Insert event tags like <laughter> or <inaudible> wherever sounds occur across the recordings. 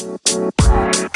Bye.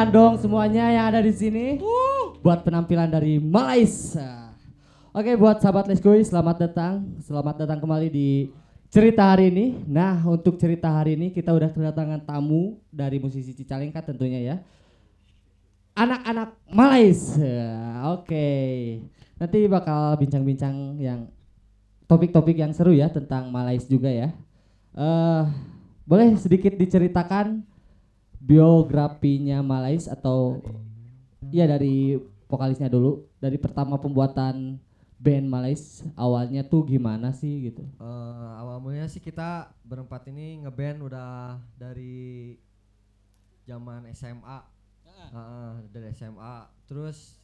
Tangan dong semuanya yang ada di sini. Buat penampilan dari Malaysia. Oke, buat sahabat Let's Go, selamat datang. Selamat datang kembali di cerita hari ini. Nah, untuk cerita hari ini kita udah kedatangan tamu dari musisi Cicalengka tentunya ya. Anak-anak Malaysia. Oke. Nanti bakal bincang-bincang yang topik-topik yang seru ya tentang Malaysia juga ya. Eh, boleh sedikit diceritakan biografinya Malais atau ya dari vokalisnya dulu dari pertama pembuatan band Malais awalnya tuh gimana sih gitu Eh, awal mulanya sih kita berempat ini ngeband udah dari zaman SMA. Heeh, dari SMA. Terus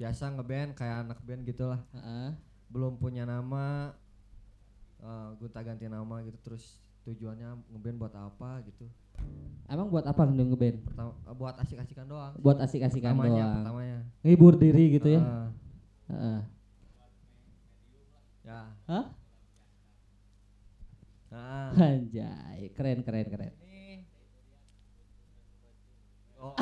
biasa ngeband kayak anak band gitulah. Heeh. Belum punya nama eh gonta ganti nama gitu terus tujuannya ngeband buat apa gitu. emang buat apa nge ngeband Pertama eh, buat asik-asikan doang. buat asik-asikan doang pertamanya. ngibur diri gitu ya Eh, Heeh. ya. Hah? Nah, anjay keren keren keren <laughs> Oh,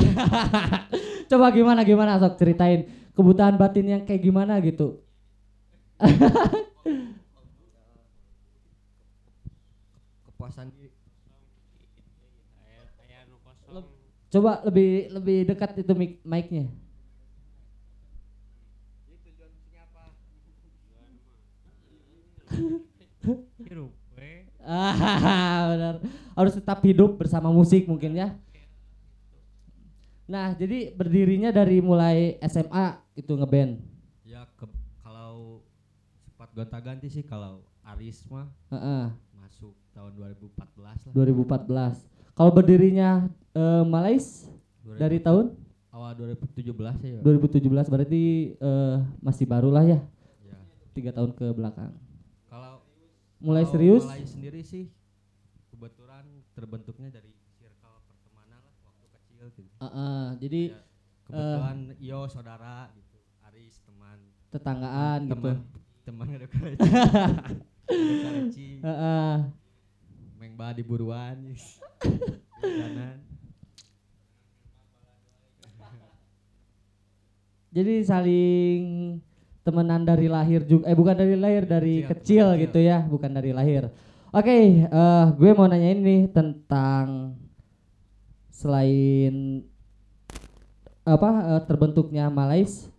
coba gimana gimana sok ceritain kebutuhan batin yang kayak gimana gitu <laughs> diri. coba lebih lebih dekat itu mic mic-nya. Ah, benar. Harus tetap hidup bersama musik mungkin ya. Nah, jadi berdirinya dari mulai SMA itu ngeband. Ya ke, kalau sifat gonta-ganti sih kalau Aris mah Heeh, masuk tahun 2014 lah. 2014. Kalau berdirinya eh, Malais 2000 dari tahun awal 2017 ya. 2017 berarti eh, masih baru lah ya, Ya. tiga tahun ke belakang. Kalau Mulai kalau serius? Mulai sendiri sih kebetulan terbentuknya dari circle pertemanan lah waktu kecil gitu. Heeh, jadi Ya, kebetulan Iyo saudara gitu, Aris teman, tetanggaan gitu. teman <laughs> teman ada Heeh. Meng Ba di buruan. Jadi saling temenan dari lahir juga eh bukan dari lahir dari kecil, Kecil, kecil. gitu ya, bukan dari lahir. Oke, eh gue mau nanya ini tentang selain apa eh, terbentuknya Malais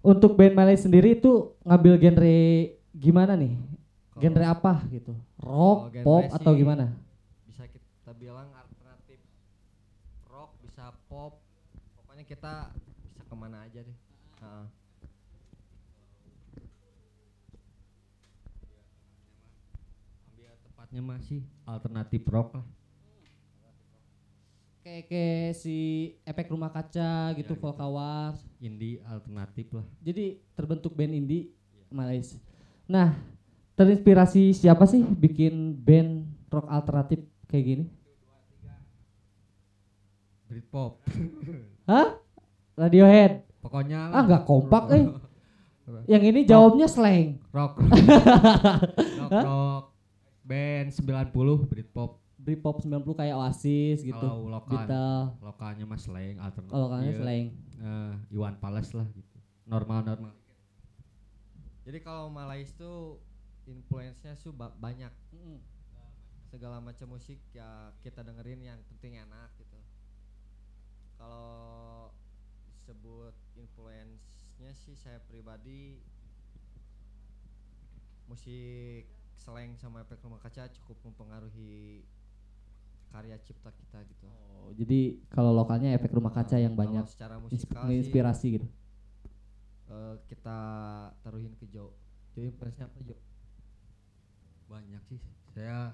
untuk band Malais sendiri itu ngambil genre gimana nih? Genre apa gitu? Rock, genre pop atau gimana? Bisa kita bilang alternatif rock, bisa pop. Pokoknya kita bisa ke mana aja deh. Heeh. Ambil tepatnya masih alternatif rock lah. Kayak kayak si efek rumah kaca gitu, Ya, gitu. Volkawar. Indie alternatif lah. Jadi terbentuk band indie Malaysia. Nah, terinspirasi siapa sih bikin band rock alternatif kayak gini? Britpop. <laughs> Hah? Radiohead. Pokoknya Ah nggak kompak eh. <laughs> Yang ini jawabnya slang. rock. <laughs> rock rock. Band 90 Britpop. Britpop 90 kayak Oasis gitu. Kalau lokal lokalnya mah slang alternatif. Kalau kalian Iya, slang. eh, Iwan Fals lah gitu. Normal normal. Jadi kalau Malais tuh influence-nya ba- banyak. Segala macam musik ya kita dengerin yang penting enak gitu. Kalau disebut influence-nya sih saya pribadi musik slang sama efek rumah kaca cukup mempengaruhi karya cipta kita gitu. Oh, jadi kalau lokalnya efek rumah kaca yang Kalau banyak secara musikal sih menginspirasi gitu. eh, kita taruhin ke Jo. Jo influence-nya apa Jo? Banyak sih. Saya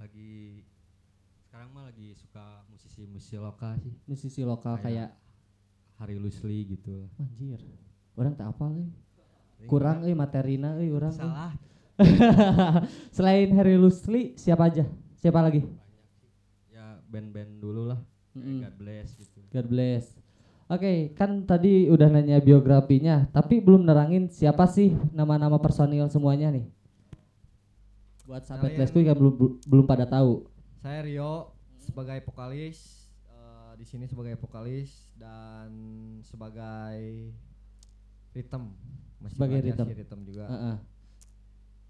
lagi sekarang mah lagi suka musisi-musisi lokal sih. Musisi lokal kayak, Kayak Hari Lusli gitu. anjir. Orang tak apa euy. Kurang euy materina euy urang. euy. salah. <laughs> Selain Harry Lusli siapa aja? Siapa lagi? Ya band-band dulu lah. Mm-mm. God Bless gitu. God bless. Oke, kan tadi udah nanya biografinya, tapi belum nerangin siapa sih nama-nama personil semuanya nih. Buat sahabat Lesku kan belum belum pada tahu. Saya Rio sebagai vokalis eh, di sini sebagai vokalis dan sebagai rhythm masih Sebagai rhythm. rhythm juga. Heeh.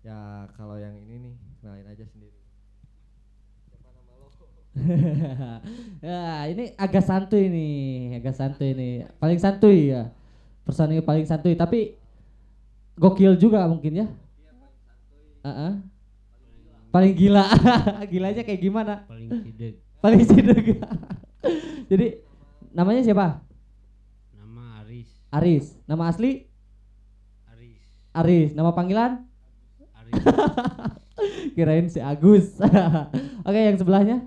Ya kalau yang ini nih kenalin aja sendiri. Siapa nama lo? <laughs> ya, ini agak santuy nih, agak santuy nih. Paling santuy ya. Personil paling santuy, tapi gokil juga mungkin ya. Heeh. Paling gila. <laughs> Gilanya kayak gimana? paling tidak Paling ciduk. <laughs> Jadi namanya siapa? nama Aris Aris. Nama asli Aris Aris. Nama panggilan? Aris <laughs> Kirain si Agus. Oke, yang sebelahnya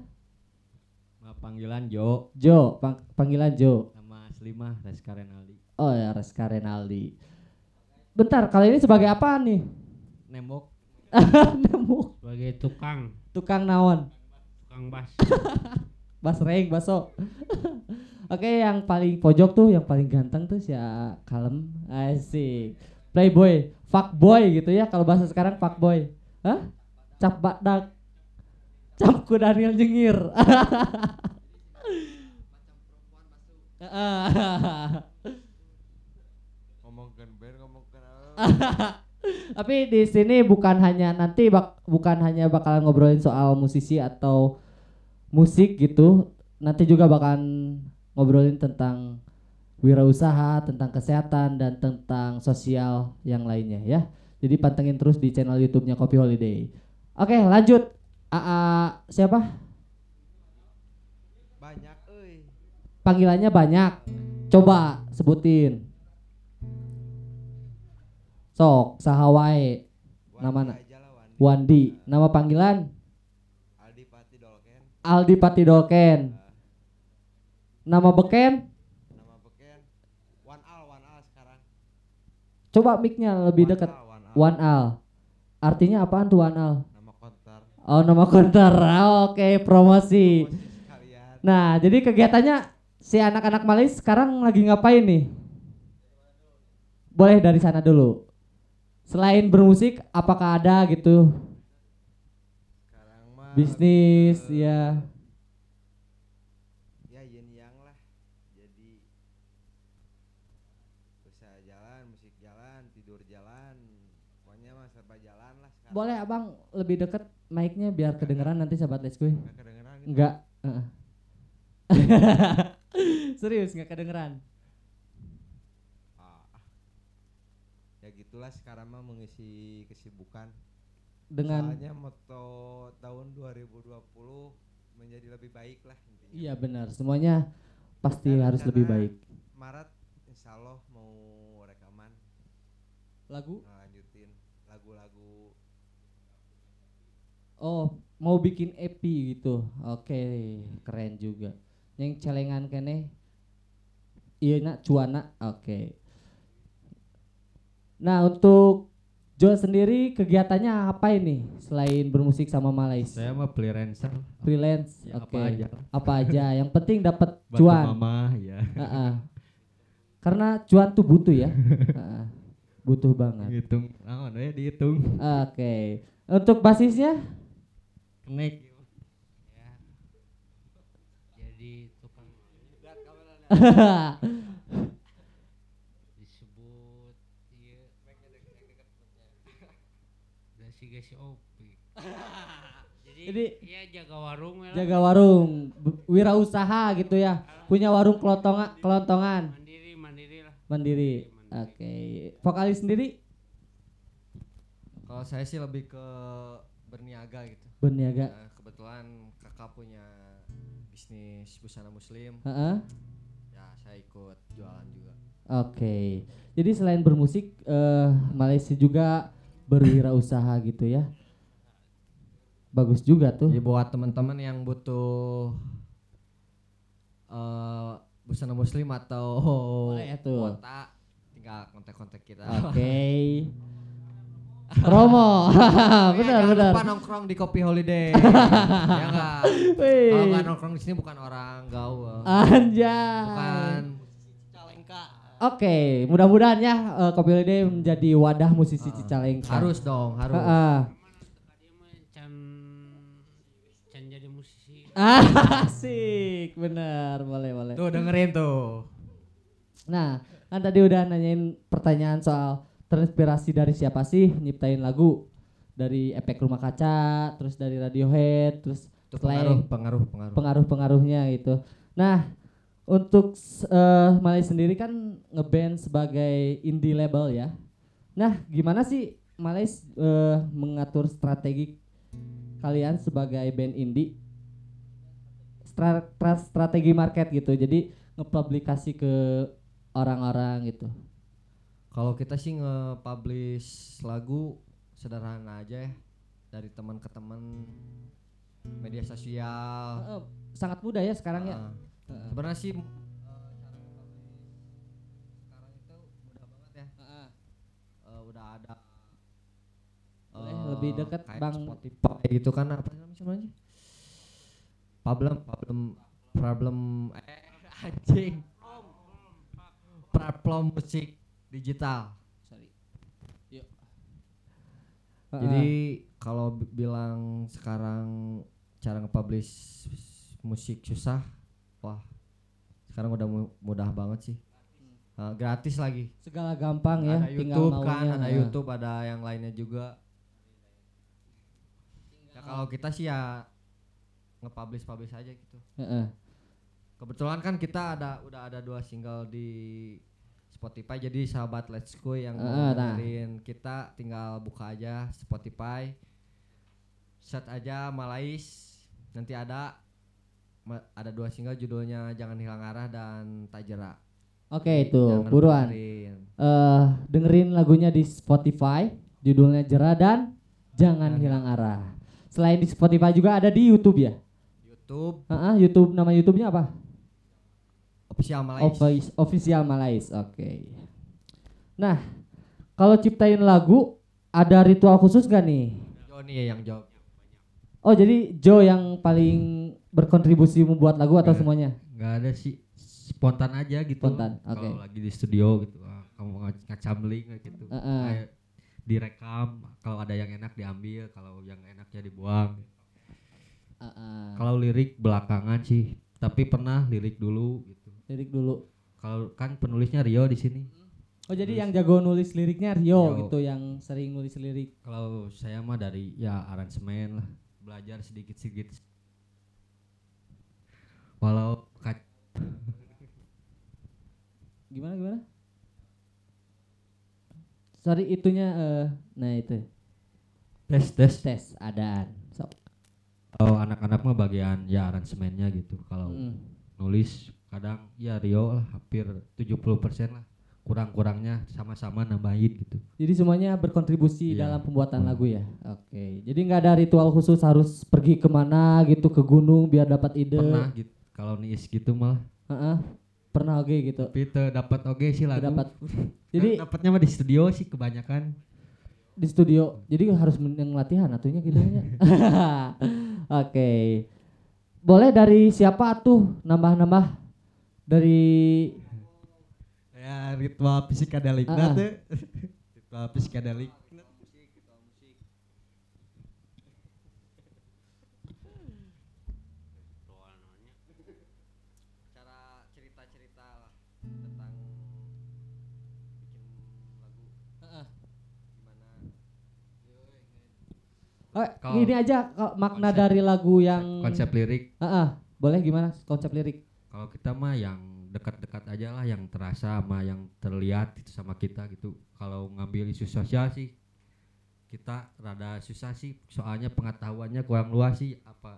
Nama panggilan Jo. Jo. Pang- panggilan Jo. Nama asli mah Reska Renaldi. Oh ya, Reska Renaldi. Bentar, kali ini sebagai apa nih? Nembok. <laughs> Nemu sebagai tukang tukang naon? tukang bas <laughs> Bas reng, baso. <laughs> Oke, yang paling pojok tuh, yang paling ganteng tuh si Kalem. Asik. Playboy, fuckboy gitu ya kalau bahasa sekarang fuckboy. Hah? Cap badak. Capku Daniel Jengir. ngomongkan band ngomongkan Tapi di sini bukan hanya nanti bak, bukan hanya bakalan ngobrolin soal musisi atau musik gitu. Nanti juga bakalan ngobrolin tentang wirausaha, tentang kesehatan dan tentang sosial yang lainnya ya. Jadi pantengin terus di channel YouTube-nya Kopi Holiday. Oke, lanjut. AA siapa? banyak euy Panggilannya banyak. Coba sebutin. Sok, sahawai. Aja lah Wandi. Nama panggilan Aldi Pati Dolken Aldi Pati Dolken. Nama beken? nama beken One Al One Al sekarang Coba mic-nya lebih dekat. One Al. One Al. Artinya apaan tuh One Al? nama konter Oh, nama konter. Ah, Oke, promosi. Promosi sekalian Nah, jadi kegiatannya si anak-anak Malis sekarang lagi ngapain nih? Boleh dari sana dulu. Selain bermusik, apakah ada gitu sekarang mah bisnis ke- ya? ya yin yang lah jadi usaha jalan musik jalan tidur jalan pokoknya mah serba jalan lah sekarang Boleh abang lebih deket mic-nya biar kedengeran nanti sahabat les gue. nggak kedengeran gitu Enggak. Heeh. <laughs> <laughs> Serius nggak kedengeran. Ah, ah. Gitulah sekarang mah mengisi kesibukan Dengan soalnya moto tahun 2020 menjadi lebih baik lah intinya iya benar, semuanya pasti Dan harus lebih baik. Maret insya Allah mau rekaman Lagu? ngelanjutin lagu-lagu Oh, mau bikin EP gitu. Oke, keren juga. Yang celengan kene Iya nak cuana. Oke. Nah, untuk Jo sendiri kegiatannya apa ini selain bermusik sama Malais? Saya mah freelancer. Freelance. Ya, Oke. apa aja. Apa aja. <laughs> Yang penting dapat cuan. mama ya. Heeh. Karena cuan tuh butuh ya. <laughs> Heeh. butuh banget. Hitung, ah, ya dihitung. Oke. Untuk basisnya? Kenek. Ya. Jadi tukang <laughs> disebut iya. Udah si opi. <laughs> Jadi, Jadi- ya jaga warung ya. Jaga warung, wirausaha gitu ya. Punya warung kelontongan, kelontongan mandiri mandiri lah. mandiri. Oke. Vokalis sendiri Kalau saya sih lebih ke berniaga gitu. berniaga. Nah, kebetulan kakak punya bisnis busana muslim, Heeh. ya saya ikut jualan juga. Oke. Jadi selain bermusik eh Malaysia juga berwirausaha gitu ya. Bagus juga tuh. Jadi buat teman-teman yang butuh eh busana muslim atau Boleh ya tuh. kuota, tinggal kontak-kontak kita. Oke. <laughs> Promo. benar <laughs> jangan benar. lupa nongkrong di Kopi Holiday. <laughs> ya enggak? Kalau nggak nongkrong di sini bukan orang gaul. Anjay. Bukan Oke, mudah-mudahan ya eh, Kopi Holiday menjadi wadah musisi Cicalengka. harus dong, harus. Jadi <laughs> musisi. Asik, benar, boleh boleh. Tuh dengerin tuh. Nah, kan tadi udah nanyain pertanyaan soal terinspirasi dari siapa sih nyiptain lagu dari efek rumah kaca, terus dari Radiohead, terus Itu selain pengaruh, pengaruh, pengaruh. pengaruh-pengaruhnya gitu. Nah, untuk eh Malay sendiri kan ngeband sebagai indie label ya. Nah, gimana sih Malay eh, mengatur strategi kalian sebagai band indie? Stra- tra- strategi market gitu. Jadi ngepublikasi ke orang-orang gitu. Kalau kita sih nge-publish lagu sederhana aja ya. Dari teman ke teman media sosial. Eh, sangat mudah ya sekarang ya. Heeh. Sebenarnya sih eh, cara sekarang itu mudah banget ya. Eh, udah ada eh, lebih dekat, kayak Bang. Spotify gitu kan apa namanya namanya? Problem problem problem eh <laughs> anjing. Problem musik digital. Jadi kalau bi- bilang sekarang cara nge-publish musik susah, wah sekarang udah mu- mudah banget sih. Uh, gratis lagi. segala gampang ya, ada tinggal YouTube kan, maunya. ada Heeh. YouTube, ada yang lainnya juga. Ya kalau kita sih ya nge-publish publish aja gitu. Heeh. Kebetulan kan kita ada udah ada dua single di Spotify jadi sahabat Let's Go yang Ah, nah. kita tinggal buka aja Spotify search aja Malais nanti ada ada dua single judulnya Jangan Hilang Arah dan Tajera. Oke itu Jangan buruan. dengerin. eh dengerin lagunya di Spotify, judulnya Jera dan Jangan Hilang Arah. Selain di Spotify juga ada di YouTube ya. YouTube Heeh, YouTube nama YouTube-nya apa? official Malais. Office, Official Malais. Oke. Nah, kalau ciptain lagu ada ritual khusus gak nih? Ya yang jawab. Oh, jadi Joe yang paling berkontribusi membuat lagu atau Nggak. semuanya? nggak ada sih spontan aja gitu Spontan, oke. kalau lagi di studio gitu ah, kamu ngac- ngacamling kayak gitu Heeh. Kayak direkam kalau ada yang enak diambil kalau yang enaknya dibuang Heeh. kalau lirik belakangan sih tapi pernah lirik dulu gitu lirik dulu. kalau kan penulisnya Rio di sini Oh, jadi yang jago nulis liriknya Rio Rio. gitu yang sering nulis lirik. kalau saya mah dari ya aransemen lah belajar sedikit-sedikit walau kac- Gimana gimana? Sorry itunya eh nah itu tes tes tes adaan. Sok. kalau anak-anak mah bagian ya aransemennya gitu kalau Mm. nulis kadang ya Rio lah hampir 70% lah kurang-kurangnya sama-sama nambahin gitu Jadi semuanya berkontribusi Iya. dalam pembuatan Hmm. lagu ya. Oke. Jadi nggak ada ritual khusus harus pergi ke mana gitu ke gunung biar dapat ide. pernah gitu kalau niis gitu malah Heeh. Pernah oke gitu. tapi teu dapat oge sih lagu Dapat. <laughs> Jadi Jadi dapatnya mah di studio sih kebanyakan di studio. Jadi harus meneng latihan atunya gitu. <laughs> <laughs> Oke. Boleh dari siapa tuh nambah-nambah dari Ya ritual psikodelik Ah, ah. teh. ritual psikodelik. Oh, Kalau- gini aja makna konsep- dari lagu yang Konsep lirik Ah, ah. boleh gimana konsep lirik? kalau kita mah yang dekat-dekat aja lah yang terasa sama yang terlihat itu sama kita gitu kalau ngambil isu sosial sih kita rada susah sih soalnya pengetahuannya kurang luas sih apa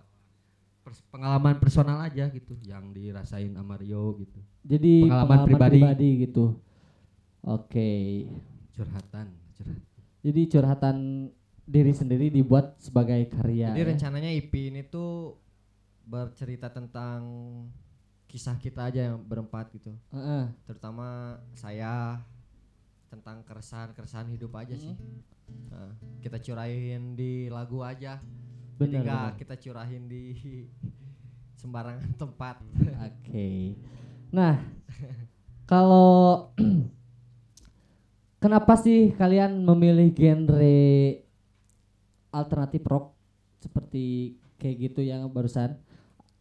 pers- pengalaman personal aja gitu yang dirasain sama Rio gitu Jadi Pengalaman pribadi. gitu. Oke. curhatan curhat Jadi curhatan diri sendiri dibuat sebagai karya. jadi ya. rencananya IP ini tuh bercerita tentang kisah kita aja yang berempat gitu Heeh. terutama saya tentang keresahan-keresahan hidup aja sih Nah, kita curahin di lagu aja Benar, jadi kita curahin di <laughs> sembarangan tempat Oke. Nah, <laughs> kalau <clears throat> kenapa sih kalian memilih genre alternatif rock seperti kayak gitu yang barusan?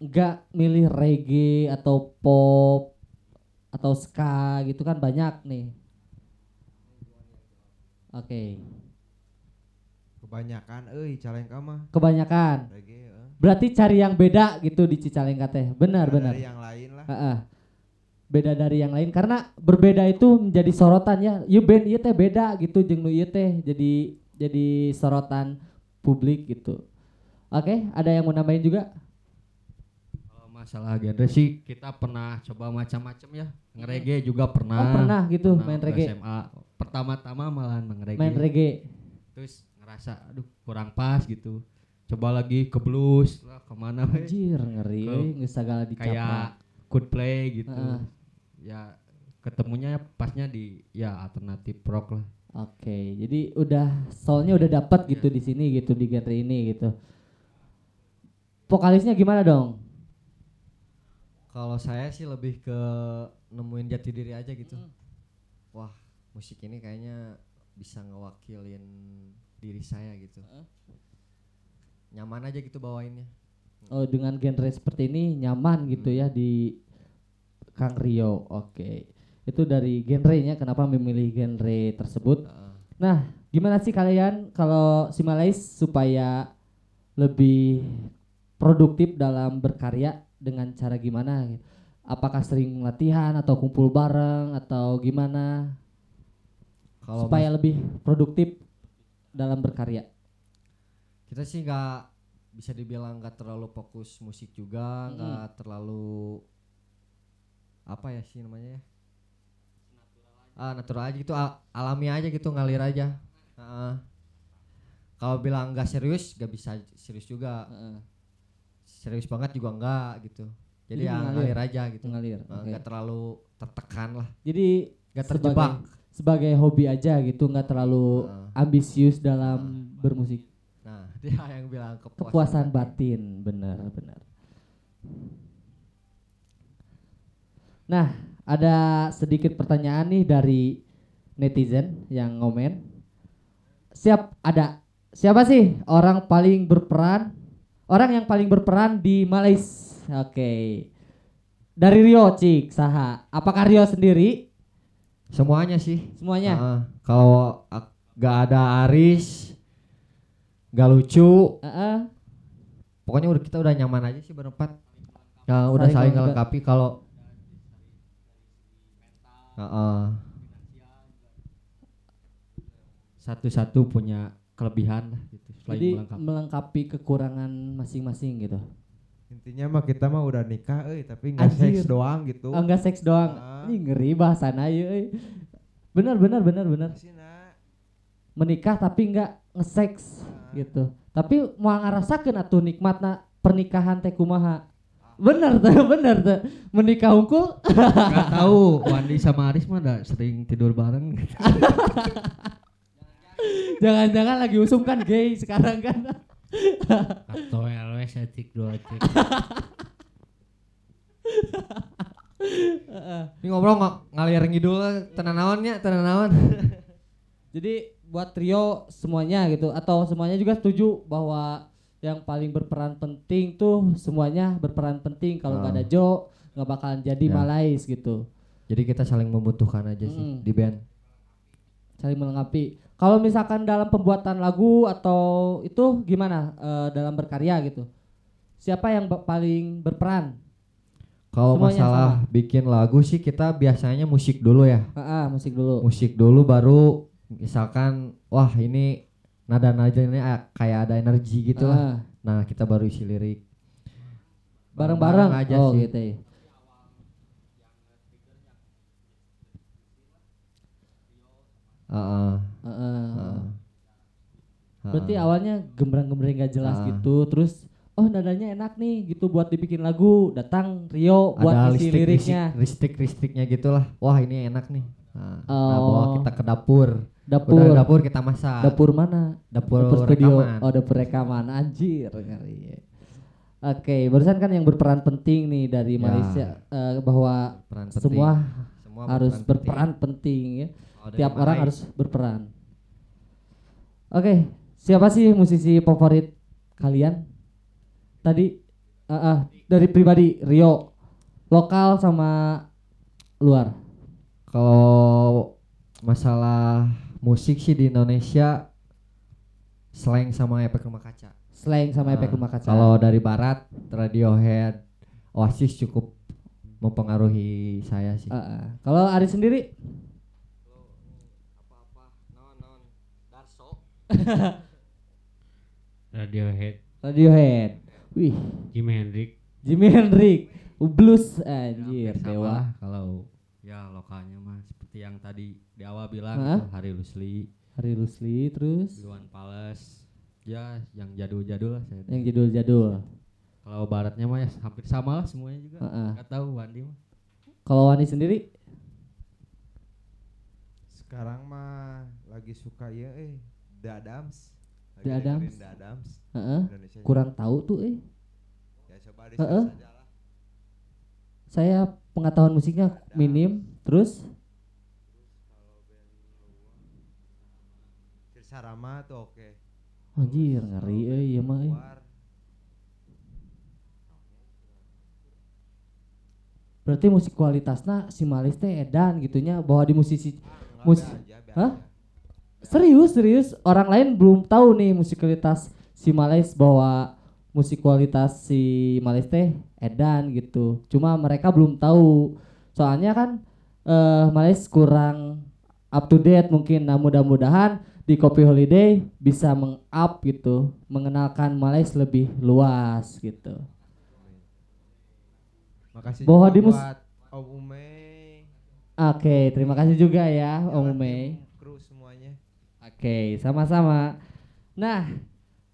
Enggak milih reggae atau pop atau ska gitu kan banyak nih. Oke, Kebanyakan euy Calengka mah. kebanyakan. Reggae. Berarti cari yang beda gitu di Cicalengka teh. Benar, benar. Dari yang lain lah. Heeh. beda dari yang lain karena berbeda itu menjadi sorotan ya. Ieu band ieu teh beda gitu jeung nu ieu teh jadi jadi sorotan publik gitu. Oke, ada yang mau nambahin juga? kalau masalah genre sih kita pernah coba macam-macam ya ngereggae juga pernah oh, pernah gitu Pernah main reggae. SMA pertama-tama malahan mengereggae Main reggae. terus ngerasa aduh kurang pas gitu coba lagi ke blues lah ke mana. Anjir, ngeri sagala dicapa. kayak could play gitu Heeh. ya ketemunya pasnya di ya alternatif rock lah Oke, jadi udah soalnya udah dapat gitu di sini gitu di genre ini gitu. Vokalisnya gimana dong? kalau saya sih lebih ke nemuin jati diri aja gitu wah musik ini kayaknya bisa ngewakilin diri saya gitu nyaman aja gitu bawainnya Oh, dengan genre seperti ini nyaman gitu ya di Kang Rio. Oke. Itu dari genrenya kenapa memilih genre tersebut? Nah, gimana sih kalian kalau Simalais supaya lebih produktif dalam berkarya dengan cara gimana? gitu? Apakah sering latihan atau kumpul bareng atau gimana kalau supaya lebih produktif dalam berkarya? kita sih nggak bisa dibilang nggak terlalu fokus musik juga nggak terlalu apa ya sih namanya ya ah natural aja gitu al- alami aja gitu ngalir aja Heeh. kalau bilang nggak serius nggak bisa serius juga Heeh, serius banget juga enggak gitu Jadi jadi ya mengalir. ngalir aja gitu Ngalir. Nah, oke. nggak terlalu tertekan lah Jadi nggak sebagai- terjebak sebagai hobi aja gitu, nggak terlalu Heeh. ambisius dalam bermusik. nah <laughs> dia yang bilang kepuasan, kepuasan batin benar benar nah ada sedikit pertanyaan nih dari netizen yang ngomen. Siap ada. Siapa sih orang paling berperan? Orang yang paling berperan di Malaysia. Oke. Dari Rio Cik Saha. Apakah Rio sendiri? Semuanya sih. Semuanya? Heeh. kalau ak- nggak ada Aris nggak lucu. Heeh. pokoknya udah kita udah nyaman aja sih berempat. Ya udah Saling melengkapi kalau Heeh. satu-satu punya kelebihan lah gitu selain jadi melengkapi melengkapi kekurangan masing-masing gitu Intinya mah kita mah udah nikah euy tapi nggak seks doang gitu. Oh, enggak seks doang. Ah. Ini ngeri bahasana euy. Benar benar benar benar. Sina. Menikah tapi enggak ngeseks gitu. Tapi mau ngarasakeun atuh nikmatna pernikahan teh kumaha. Bener tuh, <laughs> bener tuh. Menikah unggul nggak <laughs> tahu Wandi sama Aris mah ada sering tidur bareng <laughs> Jangan-jangan lagi usum kan gay sekarang kan. Atau LW setik dua cek. Ini ngobrol ng ngalir ngidul tenan naonnya, tenan naon. Jadi buat trio semuanya gitu atau semuanya juga setuju bahwa yang paling berperan penting tuh semuanya berperan penting kalau nggak ada Oh. Jo nggak bakalan jadi Ya. Malais gitu. Jadi kita saling membutuhkan aja sih Mm. di band. saling melengkapi. Kalau misalkan dalam pembuatan lagu atau itu gimana eh, dalam berkarya gitu? Siapa yang paling berperan? Kalau masalah bikin lagu sih kita biasanya musik dulu ya. Ah, ah, musik dulu. Musik dulu baru misalkan wah ini nada nadanya kayak ada energi gitu lah. Ah, Nah, kita baru isi lirik. bareng-bareng aja oh, sih. gitu ya. Berarti awalnya gembrang-gembreng gak jelas Ah. gitu, terus oh nadanya enak nih gitu buat dibikin lagu, datang Rio buat ada isi listrik liriknya. listrik listriknya gitulah. Wah, ini enak nih. Nah, nah, Oh. bawa kita ke dapur. Dapur, Udah dapur kita masak. dapur mana? Dapur, dapur studio. rekaman. Oh, dapur rekaman. Anjir ya. Oke, barusan kan yang berperan penting nih dari Ya. Malaysia eh, bahwa Peran penting. semua Semua harus penting. berperan penting ya. Kalau dari Tiap orang harus berperan. Oke, siapa sih musisi favorit kalian? Tadi ah, ah, dari pribadi Rio, lokal sama luar. Kalau masalah musik sih di Indonesia slang sama efek rumah kaca. Slang sama efek Nah, rumah kaca. Kalau dari barat Radiohead, Oasis cukup mempengaruhi saya sih. Ah. Kalau Ari sendiri <laughs> Radiohead, Radiohead. Wih, Jimi Hendrix. Jimi Hendrix, blues anjir dewa. kalau ya lokalnya mah seperti yang tadi di awal bilang Hah? Hari Lusli, Hari Rusli terus Iwan Pales, ya yang jadul-jadul lah saya. yang jadul-jadul. Kalau baratnya mah ya hampir sama lah semuanya juga. Heeh. Gak tahu Wandi mah. Kalau Wani sendiri Sekarang mah lagi suka ya eh The Adams. Lagi The Adams. The Adams. Heeh, Indonesia. kurang tahu tuh eh. Ya coba di Heeh. aja lah. Saya pengetahuan musiknya minim. Terus Tirsarama tuh oke. anjir ngeri eh iya mah eh. Berarti musik kualitasnya si Malis teh edan gitunya bahwa di musisi Enggak, Mus- Hah? serius serius orang lain belum tahu nih musikalitas si Malis bahwa musikalitas si Malis teh edan gitu. Cuma mereka belum tahu. Soalnya kan eh Malis kurang up to date mungkin. Nah, mudah-mudahan di Kopi Holiday bisa meng-up gitu, mengenalkan Malis lebih luas gitu. Makasih Bahwa di mus- buat Om. Oke, terima kasih juga ya Om Mei. Kru semuanya. Oke, sama-sama. Nah,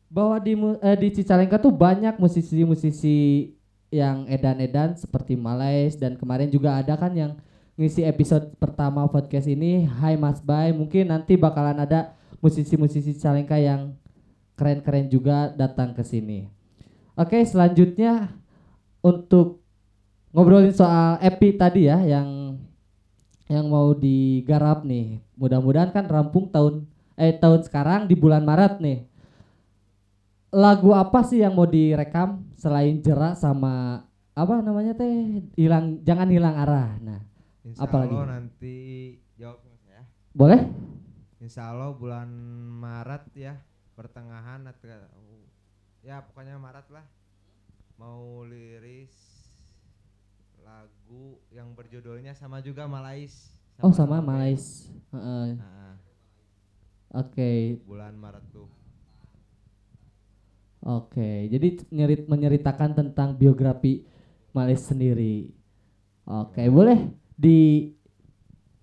bahwa di eh, di Cicalengka tuh banyak musisi-musisi yang edan-edan seperti Malais dan kemarin juga ada kan yang ngisi episode pertama podcast ini Hai Mas Bay mungkin nanti bakalan ada musisi-musisi Cicalengka yang keren-keren juga datang ke sini. Oke, selanjutnya untuk ngobrolin soal Epi tadi ya yang yang mau digarap nih. Mudah-mudahan kan rampung tahun eh tahun sekarang di bulan Maret nih. Lagu apa sih yang mau direkam selain jerak sama apa namanya teh hilang jangan hilang arah. Nah, Insya Apalagi? Allah nanti jawab ya. boleh? Insya Allah bulan Maret ya pertengahan atau ya pokoknya Maret lah mau liris lagu yang berjudulnya sama juga Malais Oh sama nama band. Malais. Heeh. Nah, Oke, bulan Maret tuh oke. Jadi nyerit menceritakan tentang biografi Malais sendiri. Oke, boleh di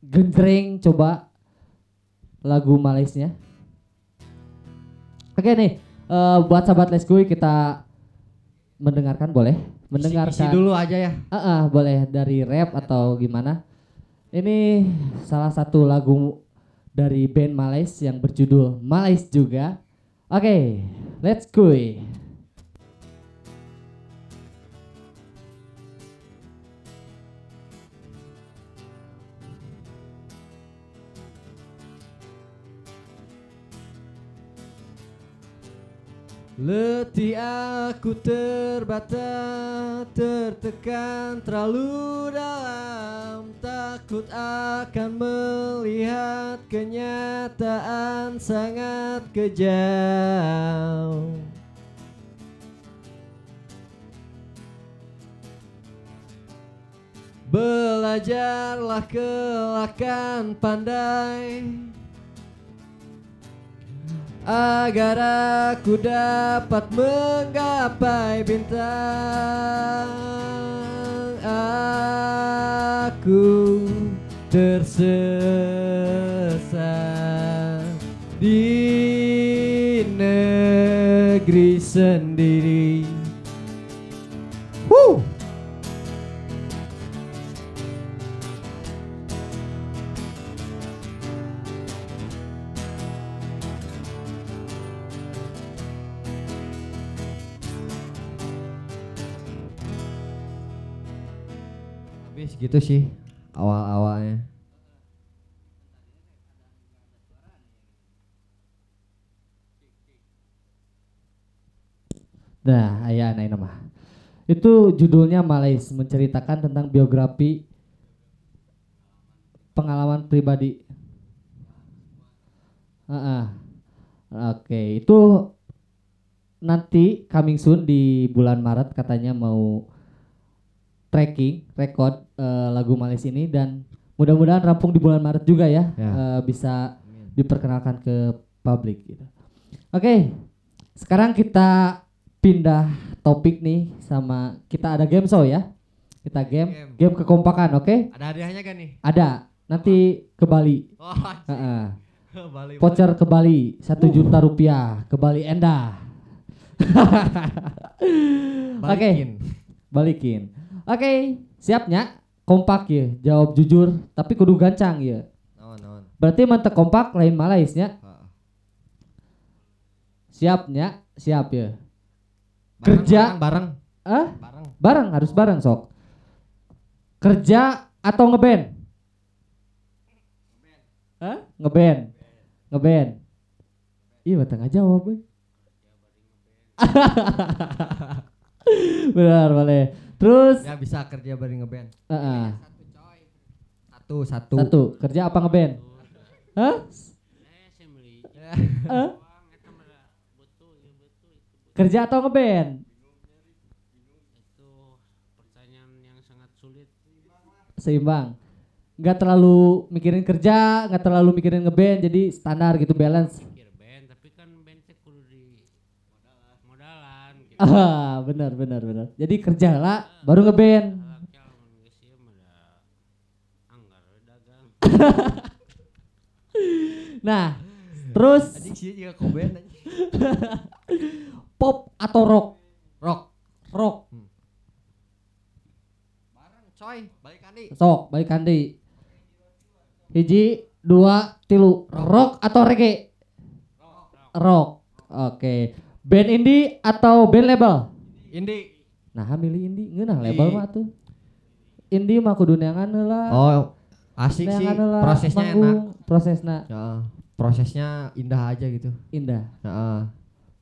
genjreng coba lagu Malaisnya. Oke nih, eh, buat sahabat Let's Go kita mendengarkan boleh? Mendengarkan. Isi dulu aja ya. Ah, ah, boleh dari rap atau gimana? Ini salah satu lagu dari band Malais yang berjudul Malais juga. Oke, let's go. Letih aku terbata tertekan terlalu dalam. Takut akan melihat kenyataan sangat kejam. Belajarlah kelakan pandai agar aku dapat menggapai bintang aku tersesat di negeri sendiri gitu sih awal-awalnya. Nah, ayah anak nama. Itu judulnya Malais menceritakan tentang biografi pengalaman pribadi. Ah, Oke, itu nanti coming soon di bulan Maret katanya mau tracking, record eh, lagu Malais ini dan mudah-mudahan rampung di bulan Maret juga ya, Ya. Eh, bisa diperkenalkan ke publik gitu. Oke, sekarang kita pindah topik nih sama kita ada game show ya. Kita game, Game. game kekompakan, oke? Ada hadiahnya kan nih? Ada. Nanti ke Bali. Oh, Heeh. <laughs> Bali. Voucher ke Bali satu juta rupiah ke Bali Endah. <laughs> Oke, Balikin. balikin. Oke, siapnya? Kompak ya, jawab jujur, tapi kudu gancang ya. Naon, naon. Berarti mentek kompak lain malaisnya. Siapnya, siap ya. Bareng, Kerja. bareng, bareng. Ah, bareng. bareng harus bareng sok. Kerja atau ngeband? Hah? Ngeband. Ngeband. Iya, batang aja jawab, boy. <laughs> Benar, boleh. Terus Ya bisa kerja bareng ngeband. eh, eh, Satu, satu. satu, kerja apa ngeband? Hah? Eh? <laughs> Kerja atau ngeband? Itu pertanyaan yang sangat sulit. Seimbang. Nggak terlalu mikirin kerja, nggak terlalu mikirin ngeband, jadi standar gitu balance. Pikir band, tapi kan band teh kudu di modalan, modalan gitu. Ah, benar benar benar. Jadi kerja lah, baru ngeband. Dagang. Nah, terus <laughs> pop atau rock? Rock. Rock. Bareng coy, balik Andi. Sok, balik kandi. Hiji, dua, tilu. Rock atau reggae? Rock. Oke. Band indie atau band label? Indi. Nah, milih indie ngeunah label mah tuh. Indie mah kudu neangan heula. Oh, asik sih. Heula Prosesnya enak. manggung. Prosesnya Ya, prosesnya indah aja gitu. indah. Heeh.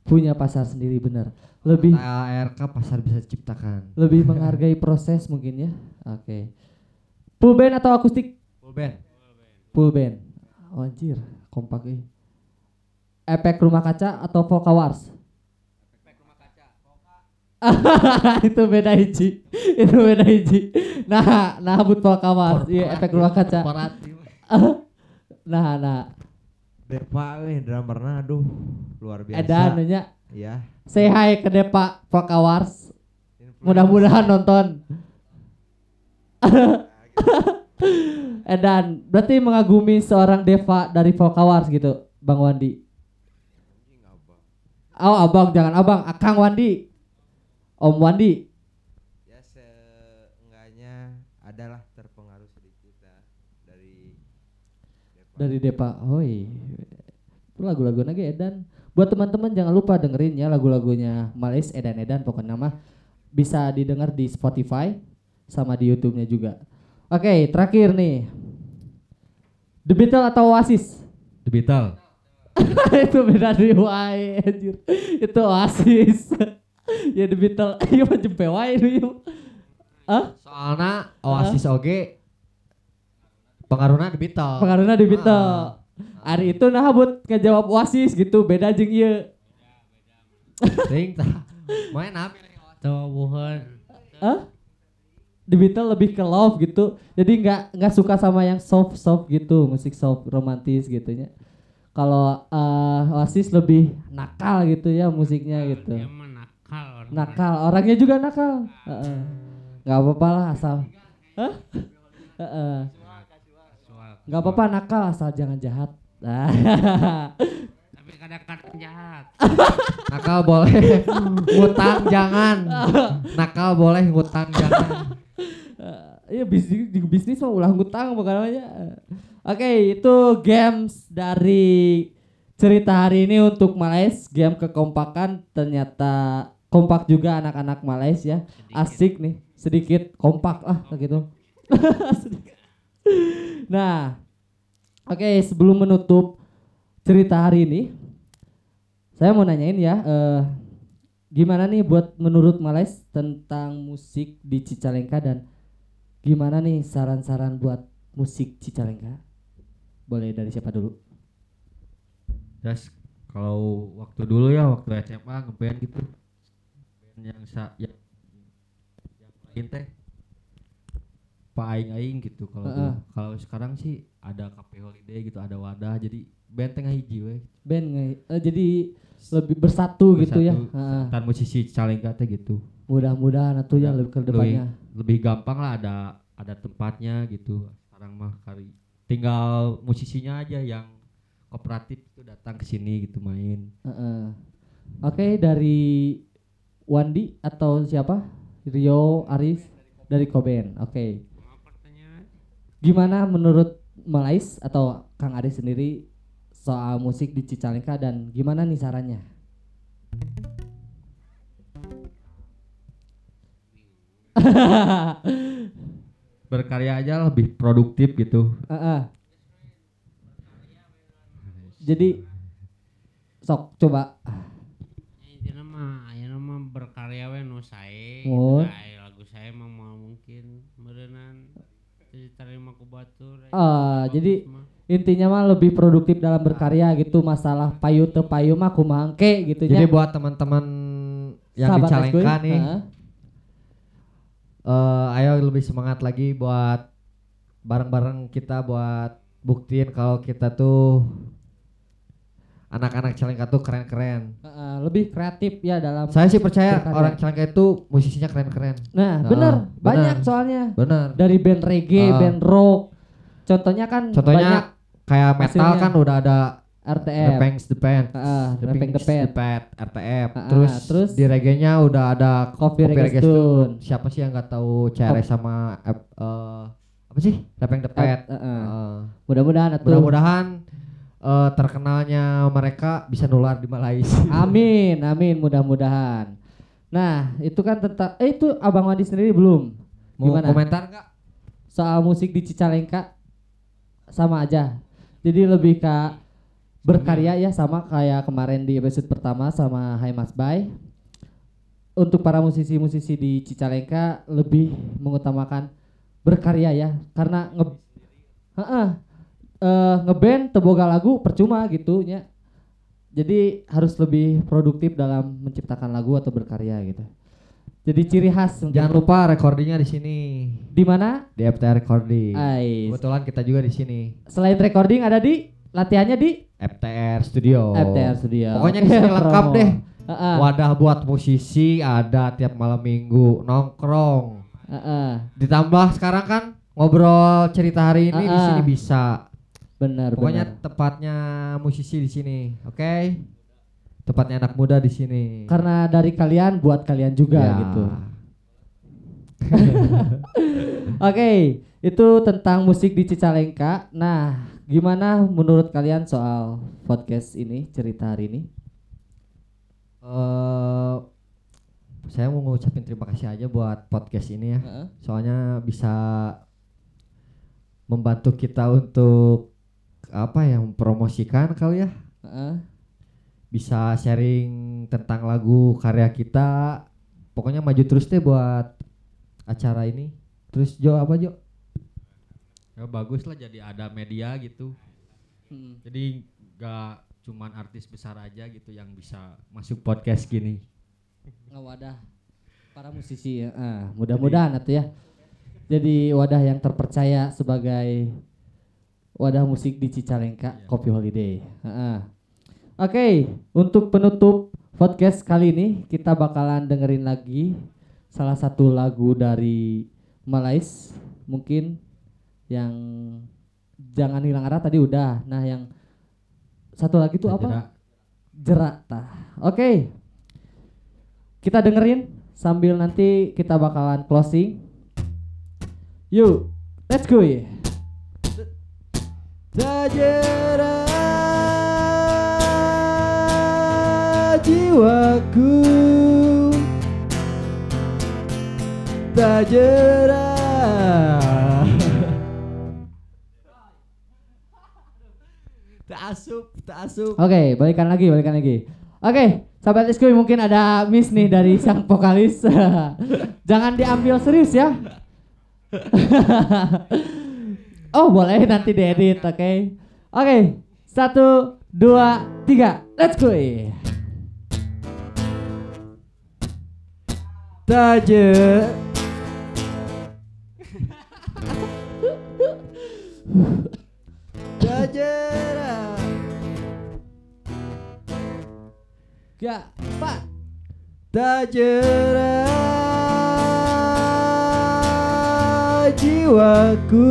Punya pasar sendiri bener. Lebih ARK pasar bisa diciptakan. lebih menghargai proses mungkin ya. Oke. Full band atau akustik? Full band. Full band. Oh, anjir, kompak eh. Efek rumah kaca atau Volca Wars? <laughs> itu beda hiji. itu beda hiji. Nah, nah but Volca Wars. Iya, efek rumah kaca. <laughs> Nah, nah. Depa weh drummerna aduh luar biasa. Edan nya Ya. say hi ke Depa Volca Wars. Mudah-mudahan nonton. <laughs> Edan, berarti mengagumi seorang Deva dari Volca Wars gitu, Bang Wandi. Oh, abang jangan abang, Akang Wandi. Om Wandi. Ya seenggaknya adalah terpengaruh sedikit lah dari Dari Depa. Hoi. Itu lagu-lagu lagi Edan. Buat teman-teman jangan lupa dengerin ya lagu-lagunya Malis Edan Edan pokoknya mah bisa didengar di Spotify sama di YouTube-nya juga. Oke, terakhir nih. The Beatles atau Oasis? The Beatles. <laughs> itu beda dari wae anjir. Itu Oasis. <laughs> ya The Beatles. <laughs> Iya mah jempe wae itu. ieu. Hah? Soalnya Oasis oge pengaruhnya di Beatles. Pengaruhnya di Beatles. Hari itu nah buat ngejawab Oasis gitu beda jeung ieu. Ting tah. Main apa? Tawuhan. Hah? The Beatles lebih ke love gitu. Jadi nggak nggak suka sama yang soft soft gitu, musik soft romantis gitunya. Kalau eh, Oasis lebih nakal gitu ya musiknya gitu. Dia mah nakal orang. Nakal, orangnya juga nakal. Nggak apa-apa lah asal. Hah? Nggak apa-apa nakal asal jangan jahat. Tapi <laughs> kadang-kadang jahat. Nakal boleh, ngutang jangan. Nakal boleh, ngutang jangan. Iya bisnis di bisnis mah ulah ngutang bukan namanya. Oke, itu games dari cerita hari ini untuk Malais, game kekompakan ternyata kompak juga anak-anak Malais ya. Asik nih, sedikit kompak lah gitu. <laughs> Sedikit. nah, oke sebelum menutup cerita hari ini, saya mau nanyain ya, eh, gimana nih buat menurut Malais tentang musik di Cicalengka dan gimana nih saran-saran buat musik Cicalengka? Boleh dari siapa dulu? Terus kalau waktu dulu ya waktu SMA ngeband gitu. Yang sa yang, yang lain teh Pak Aing Aing gitu kalau Heeh. dulu. kalau sekarang sih ada Cafe Holiday gitu ada wadah jadi band tengah hiji we. Band eh, jadi lebih bersatu, gitu ya. Bersatu. Heeh. Tan musisi Calengka teh gitu. Mudah-mudahan atuh ya lebih ke depannya. Lebih, lebih gampang lah ada ada tempatnya gitu. Sekarang mah kali tinggal musisinya aja yang kooperatif itu datang ke sini gitu main. Heeh. Oke, dari Wandi atau siapa? Rio Aris dari Koben. Oke. Pertanyaan? Gimana menurut Malais atau Kang Aris sendiri soal musik di Cicalengka dan gimana nih sarannya? <laughs> Berkarya aja lebih produktif gitu. Heeh. Jadi sok coba Ini mah, ini mah berkarya we nu sae. Oh. gitu. Aya lagu saya mah mau mungkin meureunan diterima ku batur. Ah, Bagus jadi mah. intinya mah lebih produktif dalam berkarya gitu masalah payu teu payu mah kumaha engke gitu Jadi buat teman-teman yang Sahabat Calengka Leskuy, nih, heeh. eh, ayo lebih semangat lagi buat bareng-bareng kita buat buktiin kalau kita tuh anak-anak Calengka tuh keren-keren. Heeh, lebih kreatif ya dalam Saya sih percaya Berkarya. orang Calengka itu musisinya keren-keren. Nah, Nah, bener, bener. banyak soalnya Bener. dari band reggae, Ah. band rock. Contohnya kan banyak Contohnya kayak metal hasilnya. kan udah ada RTF. Repeng the Band, Heeh, Repeng the Band. RTF. Ah, ah, terus, terus di reggae-nya udah ada Coffee Kopi Reggae Stone. Siapa sih yang nggak tahu CRS sama eh, apa sih? Repeng the Band. Eh, heeh. Eh, Mudah-mudahan. Mudah-mudahan eh, terkenalnya mereka bisa nular di Malaysia. <laughs> Amin, amin mudah-mudahan. Nah, itu kan tentang eh itu Abang Wandi sendiri belum. Mau Gimana? komentar nggak? Soal musik di Cicalengka sama aja. Jadi lebih ke berkarya ya sama kayak kemarin di episode pertama sama Hai Mas Bay. Untuk para musisi-musisi di Cicalengka lebih mengutamakan berkarya ya karena nge Heeh. Eh, ngeband teboga lagu percuma gitu nya. Jadi harus lebih produktif dalam menciptakan lagu atau berkarya gitu. Jadi ciri khas. Jangan lupa recordingnya di sini di mana? di FTR Recording. Ais. Kebetulan kita juga di sini Selain recording ada di latihannya di FTR Studio. FTR Studio. Pokoknya di sini lengkap <laughs> deh. Heeh. Wadah buat musisi ada tiap malam minggu nongkrong. Heeh. Ditambah sekarang kan ngobrol cerita hari ini di Ah, sini ah. bisa. Benar Pokoknya benar. tepatnya musisi di sini, oke? Tepatnya anak muda di sini. Karena dari kalian buat kalian juga Ya. gitu. <laughs> Oke, itu tentang musik di Cicalengka. Nah, gimana menurut kalian soal podcast ini cerita hari ini? eh saya mau ngucapin terima kasih aja buat podcast ini ya. Heeh. Soalnya bisa membantu kita untuk apa ya mempromosikan kali ya. Heeh. Bisa sharing tentang lagu karya kita. Pokoknya maju terus deh buat acara ini. Terus Jo apa Jo? Ya bagus lah jadi ada media gitu. Hmm. Jadi gak cuman artis besar aja gitu yang bisa masuk podcast gini. wadah para musisi ya. Ah, mudah-mudahan atuh ya. Jadi wadah yang terpercaya sebagai wadah musik di Cicalengka Kopi Holiday. Heeh. Oke, untuk penutup podcast kali ini kita bakalan dengerin lagi salah satu lagu dari Malais mungkin yang jangan hilang arah tadi udah. Nah, yang satu lagi tuh apa? Jera. Jerak tah. Oke. Kita dengerin sambil nanti kita bakalan closing. Yuk, let's go ya. Tajera jiwaku Tajera <laughs> Tak asup, Oke, balikan lagi, balikan lagi. Oke, sahabat Iskui mungkin ada miss nih dari sang vokalis. <laughs> Jangan diambil serius ya. <laughs> oh boleh nanti diedit, oke? Oke, satu, dua, tiga, let's go. Tajera Tajera Gak, empat. Tajera jiwaku.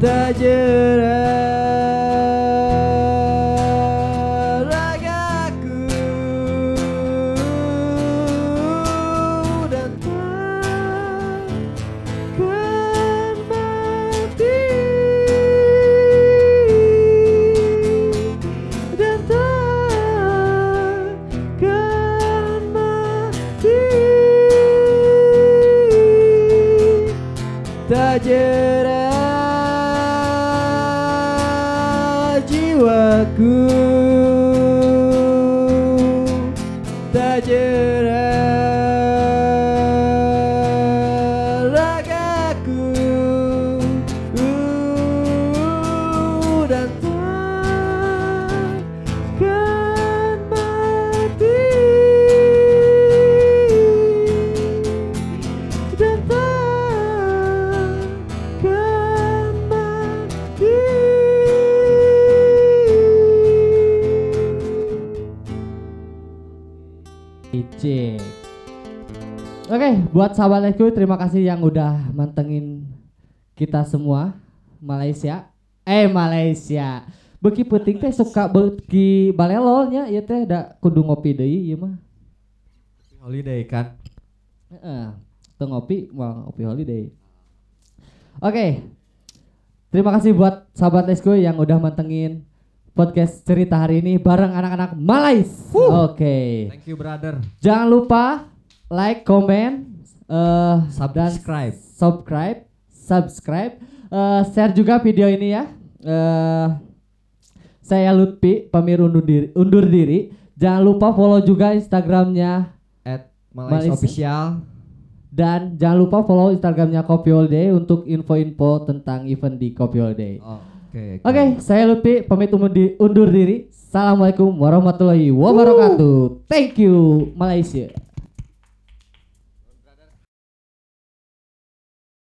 Tajera ragaku Oke, buat sahabat Lesku terima kasih yang udah mantengin kita semua Malaysia. Eh Malaysia. Beki penting teh suka beki balelolnya ya teh da kudu ngopi deui ieu mah. holiday kan Heeh. Teu ngopi mau ngopi holiday. Oke. Terima kasih buat sahabat Lesku yang udah mantengin podcast cerita hari ini bareng anak-anak Malais. Oke. thank you brother Jangan lupa like, comment, dan subscribe subscribe, subscribe, Eh, share juga video ini ya. Eh saya Lutfi, pamir undur diri, undur diri. Jangan lupa follow juga Instagramnya at official dan jangan lupa follow Instagramnya Kopi All Day untuk info-info tentang event di Kopi All Day. Oh, oke Oke, saya Lutfi pamit undur di- undur diri. Assalamualaikum warahmatullahi wabarakatuh. Thank you Malaysia.